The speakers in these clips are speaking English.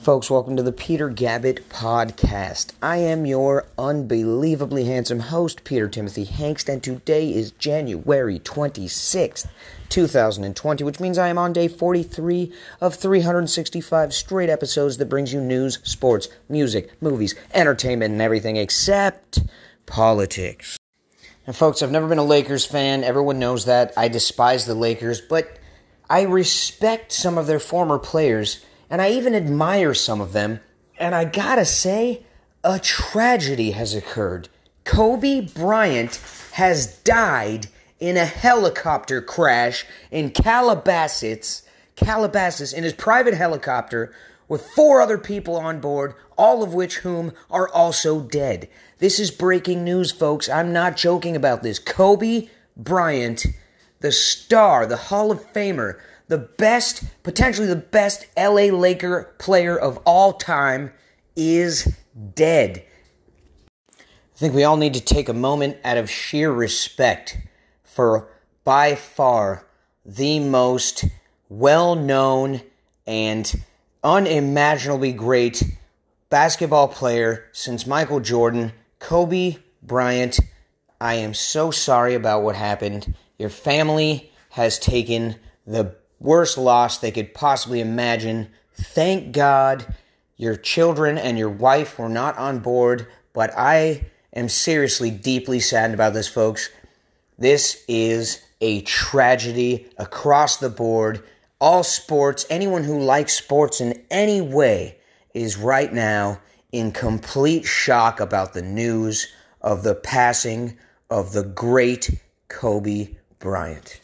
Folks, welcome to the Peter Gabbett podcast. I am your unbelievably handsome host, Peter Timothy Hanks, and today is January 26th, 2020, which means I am on day 43 of 365 straight episodes that brings you news, sports, music, movies, entertainment, and everything except politics. And folks, I've never been a Lakers fan. Everyone knows that. I despise the Lakers, but I respect some of their former players and I even admire some of them. And I gotta say, a tragedy has occurred. Kobe Bryant has died in a helicopter crash in Calabasas, Calabasas, in his private helicopter with four other people on board, all of which whom are also dead. This is breaking news, folks. I'm not joking about this. Kobe Bryant, the star, the Hall of Famer, the best, potentially the best LA Laker player of all time is dead. I think we all need to take a moment out of sheer respect for by far the most well known and unimaginably great basketball player since Michael Jordan, Kobe Bryant. I am so sorry about what happened. Your family has taken the worst loss they could possibly imagine. Thank God your children and your wife were not on board, but I am seriously deeply saddened about this, folks. This is a tragedy across the board. All sports, anyone who likes sports in any way, is right now in complete shock about the news of the passing of the great Kobe Bryant.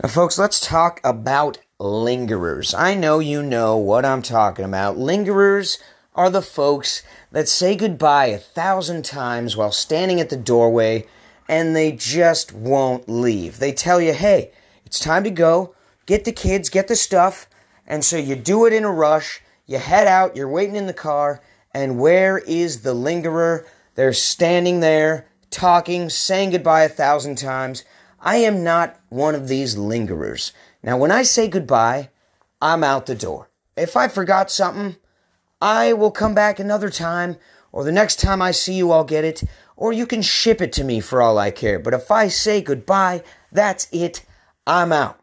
Now, folks, let's talk about lingerers. I know you know what I'm talking about. Lingerers are the folks that say goodbye a thousand times while standing at the doorway and they just won't leave. They tell you, hey, it's time to go, get the kids, get the stuff, and so you do it in a rush. You head out, you're waiting in the car, and where is the lingerer? They're standing there, talking, saying goodbye a thousand times. I am not one of these lingerers. Now, when I say goodbye, I'm out the door. If I forgot something, I will come back another time, or the next time I see you, I'll get it, or you can ship it to me for all I care. But if I say goodbye, that's it. I'm out.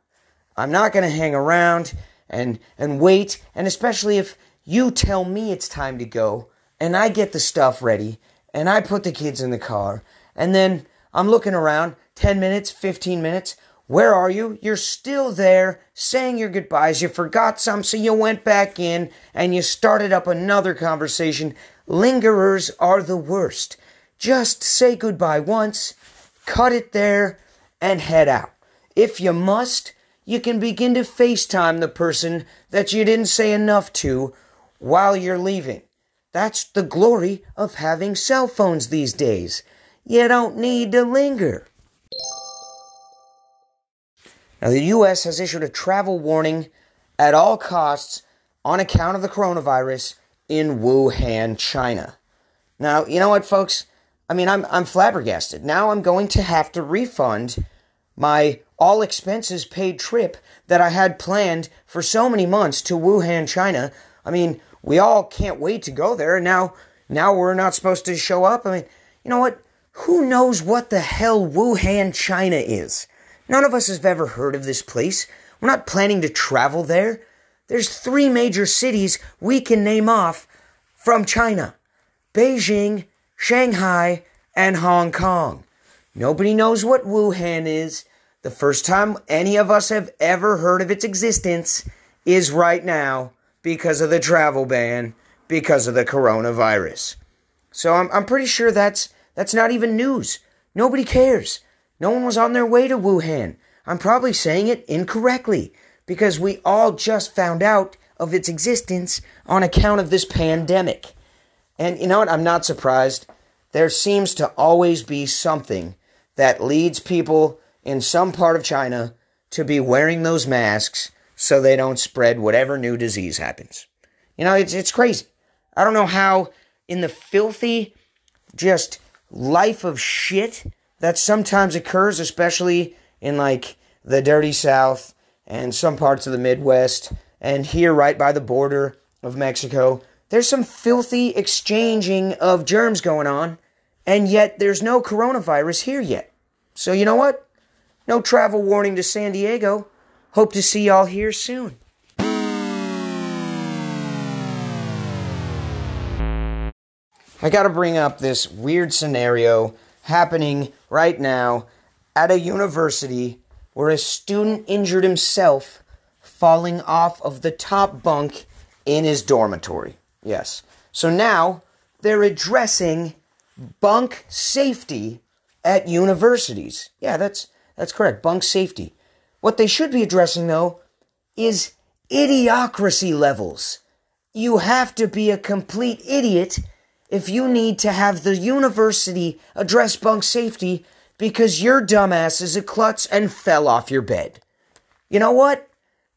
I'm not going to hang around and, and wait, and especially if you tell me it's time to go, and I get the stuff ready, and I put the kids in the car, and then I'm looking around 10 minutes, 15 minutes. Where are you? You're still there saying your goodbyes. You forgot some, so you went back in and you started up another conversation. Lingerers are the worst. Just say goodbye once, cut it there, and head out. If you must, you can begin to FaceTime the person that you didn't say enough to while you're leaving. That's the glory of having cell phones these days. You don't need to linger. Now, the U.S. has issued a travel warning at all costs on account of the coronavirus in Wuhan, China. Now, you know what, folks? I mean, I'm, I'm flabbergasted. Now I'm going to have to refund my all expenses paid trip that I had planned for so many months to Wuhan, China. I mean, we all can't wait to go there. Now, now we're not supposed to show up. I mean, you know what? Who knows what the hell Wuhan, China is? None of us have ever heard of this place. We're not planning to travel there. There's three major cities we can name off from China Beijing, Shanghai, and Hong Kong. Nobody knows what Wuhan is. The first time any of us have ever heard of its existence is right now because of the travel ban, because of the coronavirus. So I'm, I'm pretty sure that's, that's not even news. Nobody cares. No one was on their way to Wuhan. I'm probably saying it incorrectly because we all just found out of its existence on account of this pandemic. And you know what? I'm not surprised. There seems to always be something that leads people in some part of China to be wearing those masks so they don't spread whatever new disease happens. You know, it's, it's crazy. I don't know how, in the filthy, just life of shit that sometimes occurs, especially in like the dirty South and some parts of the Midwest and here right by the border of Mexico, there's some filthy exchanging of germs going on, and yet there's no coronavirus here yet. So, you know what? No travel warning to San Diego. Hope to see y'all here soon. I gotta bring up this weird scenario happening right now at a university where a student injured himself falling off of the top bunk in his dormitory. Yes. So now they're addressing bunk safety at universities. Yeah, that's that's correct. Bunk safety. What they should be addressing though is idiocracy levels. You have to be a complete idiot if you need to have the university address bunk safety because your dumbass is a klutz and fell off your bed. You know what?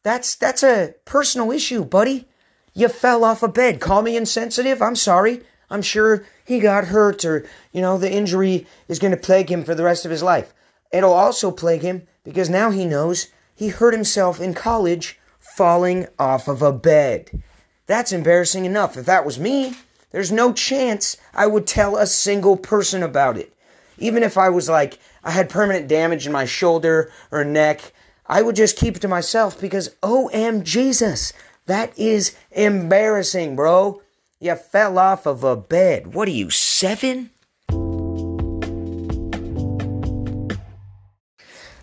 That's that's a personal issue, buddy. You fell off a bed. Call me insensitive. I'm sorry. I'm sure he got hurt or, you know, the injury is going to plague him for the rest of his life. It'll also plague him because now he knows he hurt himself in college falling off of a bed. That's embarrassing enough. If that was me, there's no chance I would tell a single person about it. Even if I was like, I had permanent damage in my shoulder or neck, I would just keep it to myself because oh, OM Jesus, that is embarrassing, bro. You fell off of a bed. What are you, seven?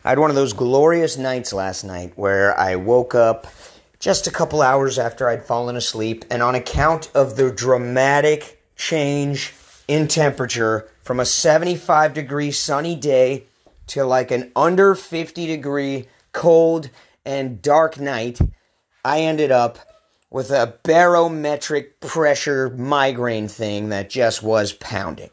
I had one of those glorious nights last night where I woke up just a couple hours after I'd fallen asleep, and on account of the dramatic change in temperature from a 75 degree sunny day to like an under 50 degree cold and dark night, I ended up with a barometric pressure migraine thing that just was pounding.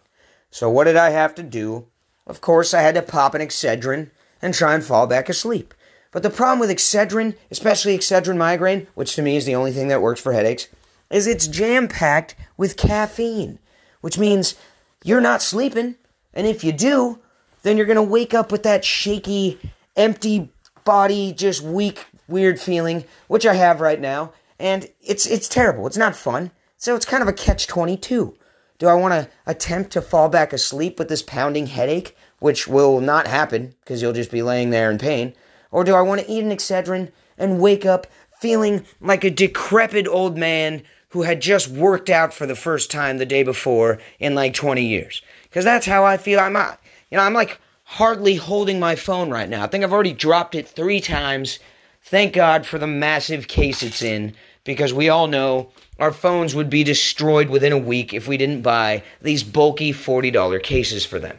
So, what did I have to do? Of course, I had to pop an Excedrin and try and fall back asleep. But the problem with Excedrin, especially Excedrin migraine, which to me is the only thing that works for headaches, is it's jam packed with caffeine, which means you're not sleeping. And if you do, then you're going to wake up with that shaky, empty body, just weak, weird feeling, which I have right now. And it's, it's terrible. It's not fun. So it's kind of a catch 22. Do I want to attempt to fall back asleep with this pounding headache, which will not happen because you'll just be laying there in pain? Or do I want to eat an Excedrin and wake up feeling like a decrepit old man who had just worked out for the first time the day before in like 20 years? Because that's how I feel. I'm, uh, you know, I'm like hardly holding my phone right now. I think I've already dropped it three times. Thank God for the massive case it's in, because we all know our phones would be destroyed within a week if we didn't buy these bulky $40 cases for them.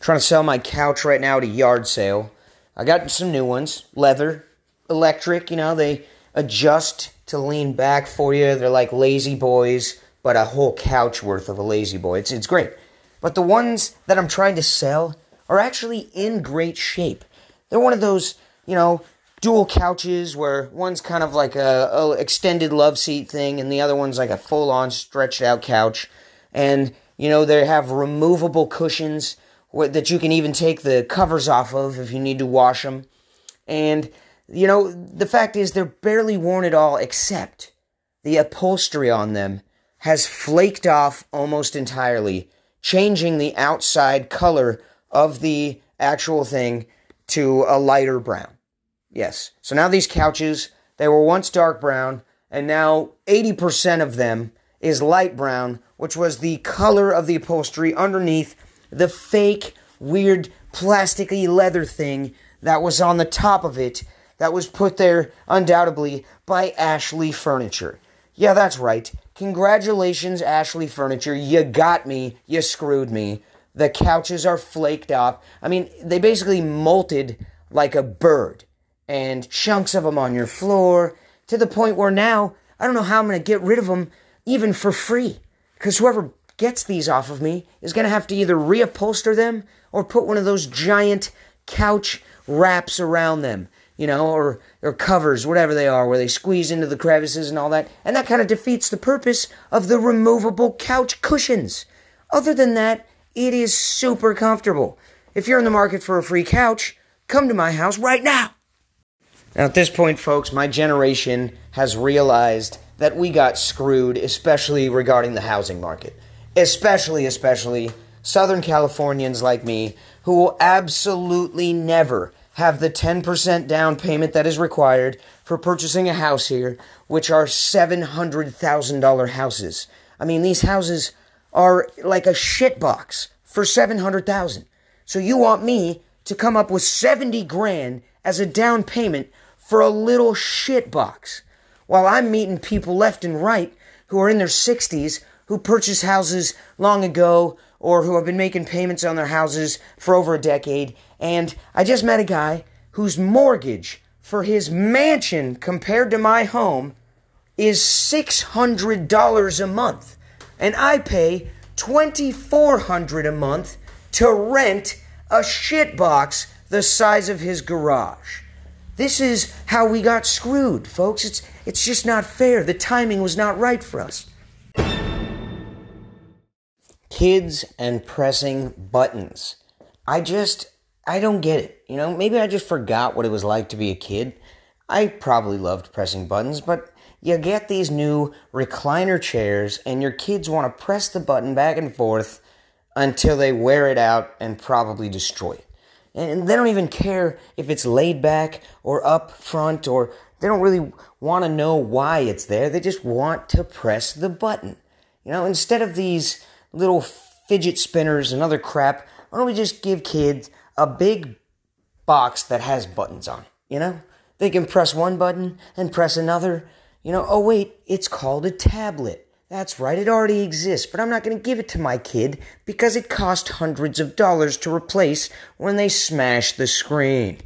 trying to sell my couch right now at a yard sale. I got some new ones, leather, electric, you know, they adjust to lean back for you. They're like lazy boys, but a whole couch worth of a lazy boy. It's, it's great. But the ones that I'm trying to sell are actually in great shape. They're one of those, you know, dual couches where one's kind of like a, a extended love seat thing and the other one's like a full on stretched out couch. And, you know, they have removable cushions that you can even take the covers off of if you need to wash them. And, you know, the fact is they're barely worn at all, except the upholstery on them has flaked off almost entirely, changing the outside color of the actual thing to a lighter brown. Yes. So now these couches, they were once dark brown, and now 80% of them is light brown, which was the color of the upholstery underneath the fake, weird, plasticky leather thing that was on the top of it that was put there undoubtedly by Ashley Furniture. Yeah, that's right. Congratulations, Ashley Furniture. You got me. You screwed me. The couches are flaked off. I mean, they basically molted like a bird, and chunks of them on your floor to the point where now I don't know how I'm going to get rid of them even for free. Because whoever gets these off of me is going to have to either reupholster them or put one of those giant couch wraps around them, you know, or, or covers, whatever they are, where they squeeze into the crevices and all that. And that kind of defeats the purpose of the removable couch cushions. Other than that, it is super comfortable. If you're in the market for a free couch, come to my house right now. Now, at this point, folks, my generation has realized that we got screwed, especially regarding the housing market. Especially, especially Southern Californians like me who will absolutely never have the 10% down payment that is required for purchasing a house here, which are $700,000 houses. I mean, these houses are like a shitbox for 700,000. So you want me to come up with 70 grand as a down payment for a little shitbox while I'm meeting people left and right who are in their 60s who purchased houses long ago or who have been making payments on their houses for over a decade. And I just met a guy whose mortgage for his mansion compared to my home is $600 a month. And I pay $2,400 a month to rent a shitbox the size of his garage. This is how we got screwed, folks. It's, it's just not fair. The timing was not right for us. Kids and pressing buttons. I just, I don't get it. You know, maybe I just forgot what it was like to be a kid. I probably loved pressing buttons, but you get these new recliner chairs and your kids want to press the button back and forth until they wear it out and probably destroy it. And they don't even care if it's laid back or up front or they don't really want to know why it's there. They just want to press the button. You know, instead of these little fidget spinners and other crap, why don't we just give kids a big box that has buttons on? You know? They can press one button and press another. You know, oh wait, it's called a tablet. That's right, it already exists, but I'm not going to give it to my kid because it cost hundreds of dollars to replace when they smash the screen.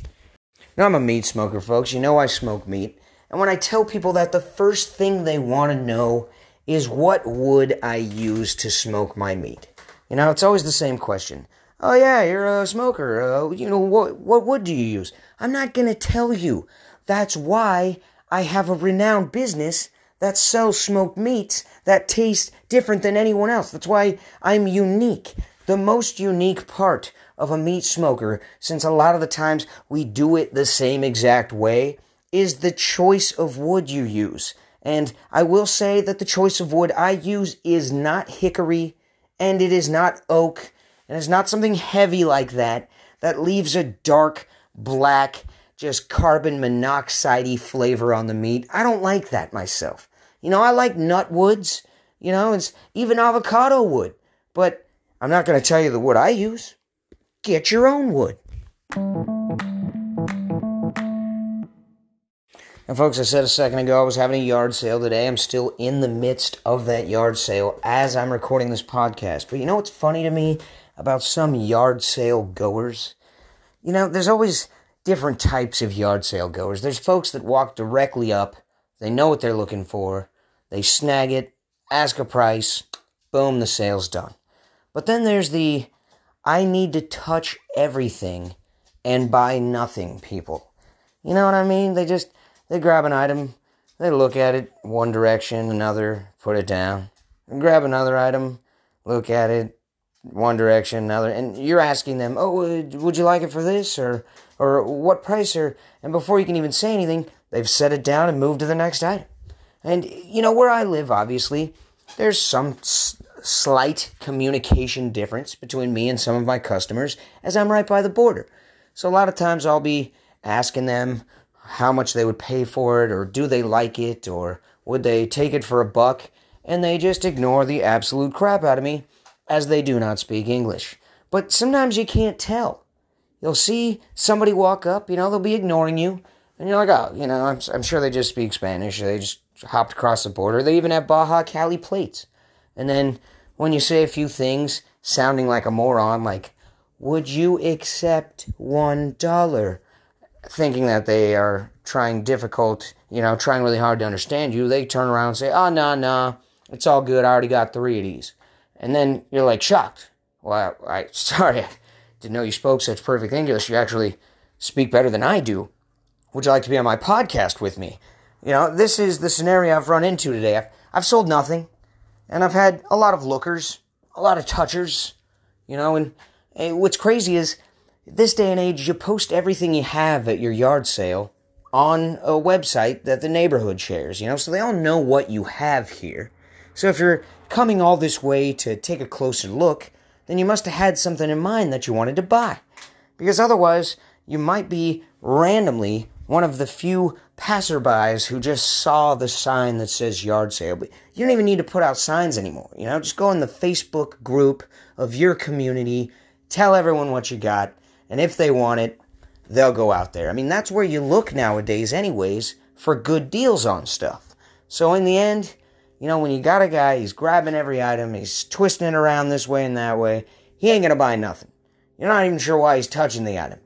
Now, I'm a meat smoker, folks. You know I smoke meat. And when I tell people that, the first thing they want to know is what would I use to smoke my meat? You know, it's always the same question. Oh, yeah, you're a smoker. Uh, you know, what, what wood do you use? I'm not to tell you. That's why I have a renowned business that sells smoked meats that taste different than anyone else. That's why I'm unique. The most unique part of a meat smoker, since a lot of the times we do it the same exact way, is the choice of wood you use. And I will say that the choice of wood I use is not hickory and it is not oak and it's not something heavy like that that leaves a dark black just carbon monoxide flavor on the meat. I don't like that myself. You know, I like nut woods, you know, it's even avocado wood. But I'm not going to tell you the wood I use. Get your own wood. And folks, I said a second ago I was having a yard sale today. I'm still in the midst of that yard sale as I'm recording this podcast. But you know what's funny to me about some yard sale goers? You know, there's always different types of yard sale goers. There's folks that walk directly up, they know what they're looking for, they snag it, ask a price, boom, the sale's done. But then there's the I need to touch everything and buy nothing people. You know what I mean? They just they grab an item, they look at it one direction, another, put it down. grab another item, look at it one direction, another, and you're asking them, "Oh, would you like it for this or or what price or and before you can even say anything they've set it down and moved to the next item and you know where i live obviously there's some s- slight communication difference between me and some of my customers as i'm right by the border so a lot of times i'll be asking them how much they would pay for it or do they like it or would they take it for a buck and they just ignore the absolute crap out of me as they do not speak english but sometimes you can't tell You'll see somebody walk up, you know, they'll be ignoring you, and you're like, oh, you know, I'm, I'm sure they just speak Spanish. They just hopped across the border. They even have Baja Cali plates. And then when you say a few things sounding like a moron, like, would you accept one dollar? Thinking that they are trying difficult, you know, trying really hard to understand you, they turn around and say, oh, no, nah, no, nah, it's all good. I already got three of these. And then you're like shocked. Well, I, I sorry, didn't know you spoke such perfect English. You actually speak better than I do. Would you like to be on my podcast with me? You know, this is the scenario I've run into today. I've, I've sold nothing, and I've had a lot of lookers, a lot of touchers, you know, and, and what's crazy is this day and age, you post everything you have at your yard sale on a website that the neighborhood shares, you know, so they all know what you have here. So if you're coming all this way to take a closer look, then you must have had something in mind that you wanted to buy. Because otherwise, you might be randomly one of the few passerbys who just saw the sign that says yard sale. But you don't even need to put out signs anymore. You know, just go in the Facebook group of your community, tell everyone what you got, and if they want it, they'll go out there. I mean, that's where you look nowadays, anyways, for good deals on stuff. So in the end, you know, when you got a guy, he's grabbing every item, he's twisting it around this way and that way, he ain't gonna buy nothing. You're not even sure why he's touching the item.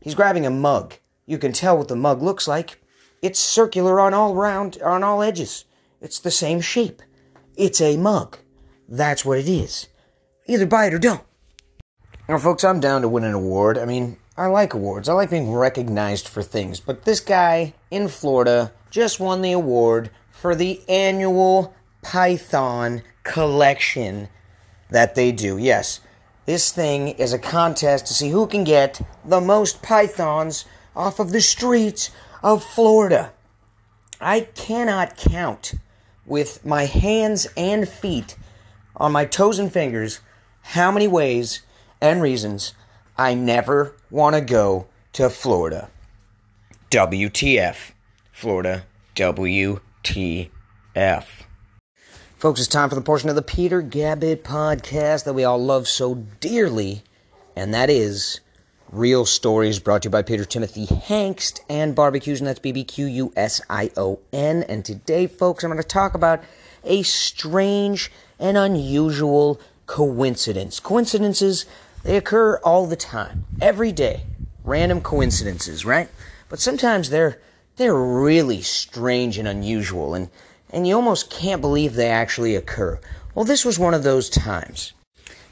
He's grabbing a mug. You can tell what the mug looks like. It's circular on all round on all edges. It's the same shape. It's a mug. That's what it is. Either buy it or don't. Now, folks, I'm down to win an award. I mean, I like awards. I like being recognized for things. But this guy in Florida just won the award for the annual Python collection that they do. Yes, this thing is a contest to see who can get the most pythons off of the streets of Florida. I cannot count with my hands and feet on my toes and fingers how many ways and reasons I never want to go to Florida. WTF. Florida. WTF. Folks, it's time for the portion of the Peter Gabbett podcast that we all love so dearly, and that is Real Stories, brought to you by Peter Timothy Hanks and Barbecues, and that's B B Q U S I O N. And today, folks, I'm going to talk about a strange and unusual coincidence. Coincidences, they occur all the time, every day. Random coincidences, right? But sometimes they're they're really strange and unusual, and, and you almost can't believe they actually occur. Well, this was one of those times.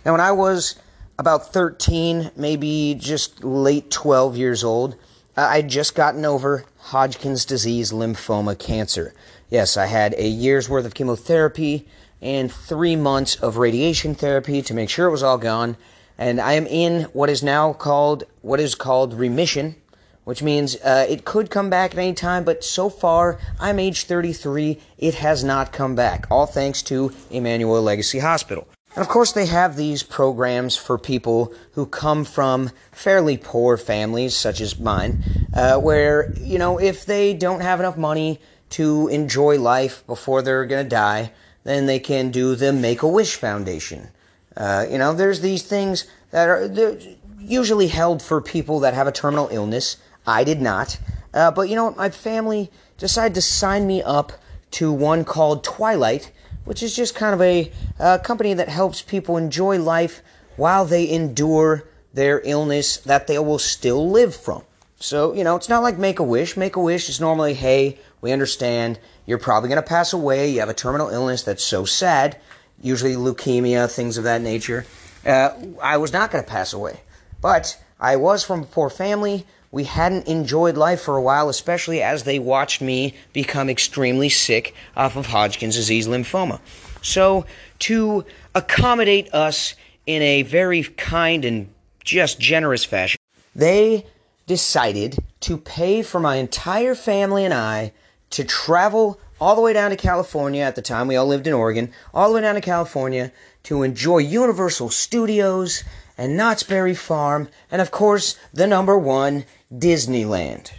Now, when I was about 13, maybe just late 12 years old. I'd just gotten over Hodgkin's disease lymphoma cancer. Yes, I had a year's worth of chemotherapy and three months of radiation therapy to make sure it was all gone. And I am in what is now called what is called remission, which means uh, it could come back at any time. But so far, I'm age 33. It has not come back, all thanks to Emanuel Legacy Hospital. And of course, they have these programs for people who come from fairly poor families, such as mine, uh, where, you know, if they don't have enough money to enjoy life before they're going to die, then they can do the Make a Wish Foundation. Uh, you know, there's these things that are usually held for people that have a terminal illness. I did not. Uh, but, you know, my family decided to sign me up to one called Twilight which is just kind of a uh, company that helps people enjoy life while they endure their illness that they will still live from. So, you know, it's not like Make a Wish. Make a Wish is normally, hey, we understand you're probably going to pass away. You have a terminal illness that's so sad, usually leukemia, things of that nature. Uh, I was not going to pass away. But I was from a poor family we hadn't enjoyed life for a while, especially as they watched me become extremely sick off of Hodgkin's disease lymphoma. So, to accommodate us in a very kind and just generous fashion, they decided to pay for my entire family and I to travel all the way down to California. At the time, we all lived in Oregon, all the way down to California to enjoy Universal Studios and Knott's Berry Farm, and of course, the number one, Disneyland.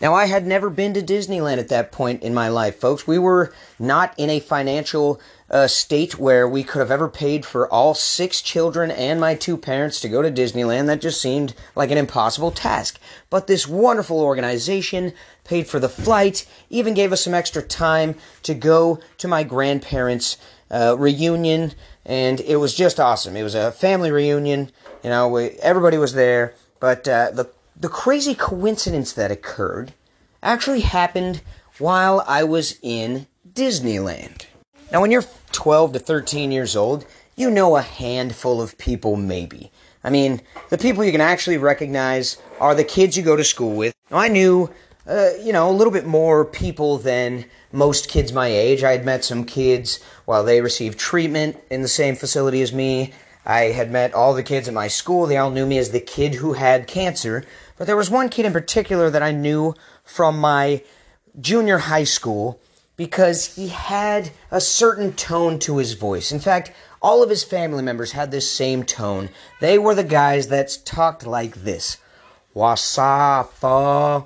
Now, I had never been to Disneyland at that point in my life, folks. We were not in a financial uh, state where we could have ever paid for all six children and my two parents to go to Disneyland. That just seemed like an impossible task. But this wonderful organization paid for the flight, even gave us some extra time to go to my grandparents' uh, reunion, and it was just awesome. It was a family reunion. You know, we, everybody was there. But uh, the the crazy coincidence that occurred actually happened while I was in Disneyland. Now, when you're 12 to 13 years old, you know a handful of people, maybe. I mean, the people you can actually recognize are the kids you go to school with. Now, I knew, uh, you know, a little bit more people than most kids my age. I had met some kids while they received treatment in the same facility as me. I had met all the kids at my school. They all knew me as the kid who had cancer. But there was one kid in particular that I knew from my junior high school because he had a certain tone to his voice. In fact, all of his family members had this same tone. They were the guys that talked like this. Uh?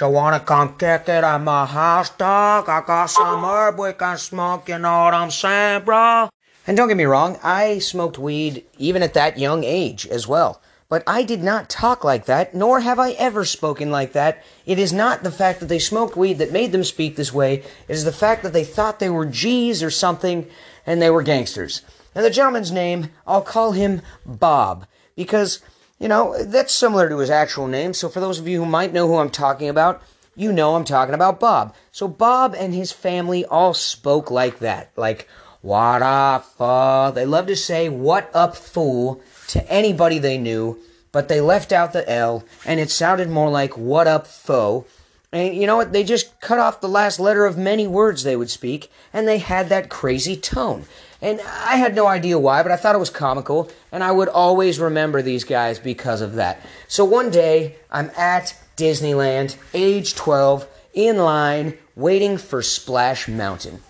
Wanna come kick it my house, dog? I got some herb we can smoke, you know what I'm saying, bro? And don't get me wrong, I smoked weed even at that young age as well. But I did not talk like that, nor have I ever spoken like that. It is not the fact that they smoked weed that made them speak this way. It is the fact that they thought they were G's or something, and they were gangsters. Now, the gentleman's name, I'll call him Bob, because, you know, that's similar to his actual name. So, for those of you who might know who I'm talking about, you know I'm talking about Bob. So, Bob and his family all spoke like that. Like, what up, fool? They love to say, what up, fool? To anybody they knew, but they left out the L, and it sounded more like "What up, foe." And you know what? They just cut off the last letter of many words they would speak, and they had that crazy tone. And I had no idea why, but I thought it was comical, and I would always remember these guys because of that. So one day, I'm at Disneyland, age 12, in line, waiting for Splash Mountain.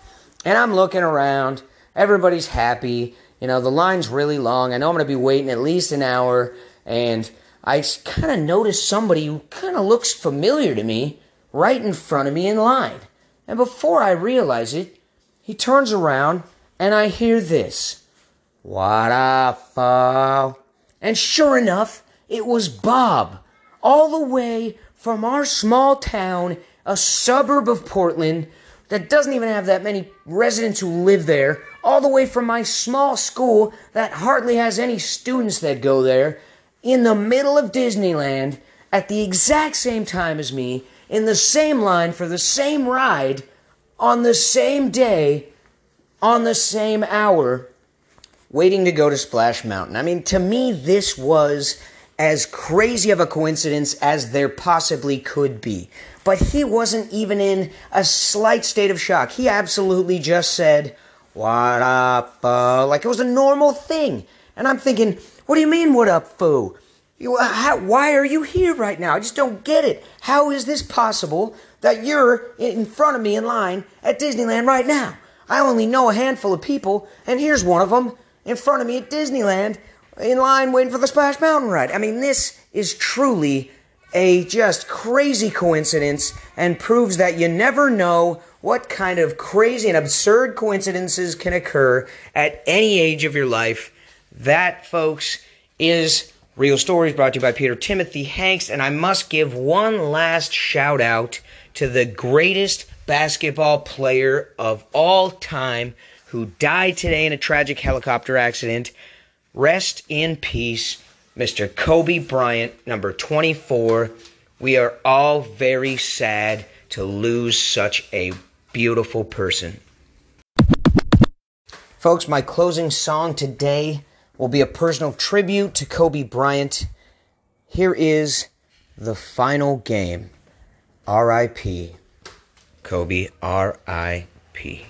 And I'm looking around, everybody's happy, you know, the line's really long. I know I'm going to be waiting at least an hour, and I kind of noticed somebody who kind of looks familiar to me right in front of me in line. And before I realize it, he turns around and I hear this. What up, fool? And sure enough, it was Bob, all the way from our small town, a suburb of Portland, that doesn't even have that many residents who live there, all the way from my small school that hardly has any students that go there, in the middle of Disneyland, at the exact same time as me, in the same line for the same ride, on the same day, on the same hour, waiting to go to Splash Mountain. I mean, to me, this was as crazy of a coincidence as there possibly could be but he wasn't even in a slight state of shock. He absolutely just said, What up, foo? Like it was a normal thing. And I'm thinking, What do you mean, what up, foo? You, uh, how, why are you here right now? I just don't get it. How is this possible that you're in front of me in line at Disneyland right now? I only know a handful of people, and here's one of them in front of me at Disneyland in line waiting for the Splash Mountain ride. I mean, this is truly a just crazy coincidence and proves that you never know what kind of crazy and absurd coincidences can occur at any age of your life. That, folks, is Real Stories brought to you by Peter Timothy Hanks. And I must give one last shout out to the greatest basketball player of all time who died today in a tragic helicopter accident. Rest in peace, Mr. Kobe Bryant, number 24. We are all very sad to lose such a beautiful person. Folks, my closing song today will be a personal tribute to Kobe Bryant. Here is the final game. R.I.P. Kobe, R.I.P.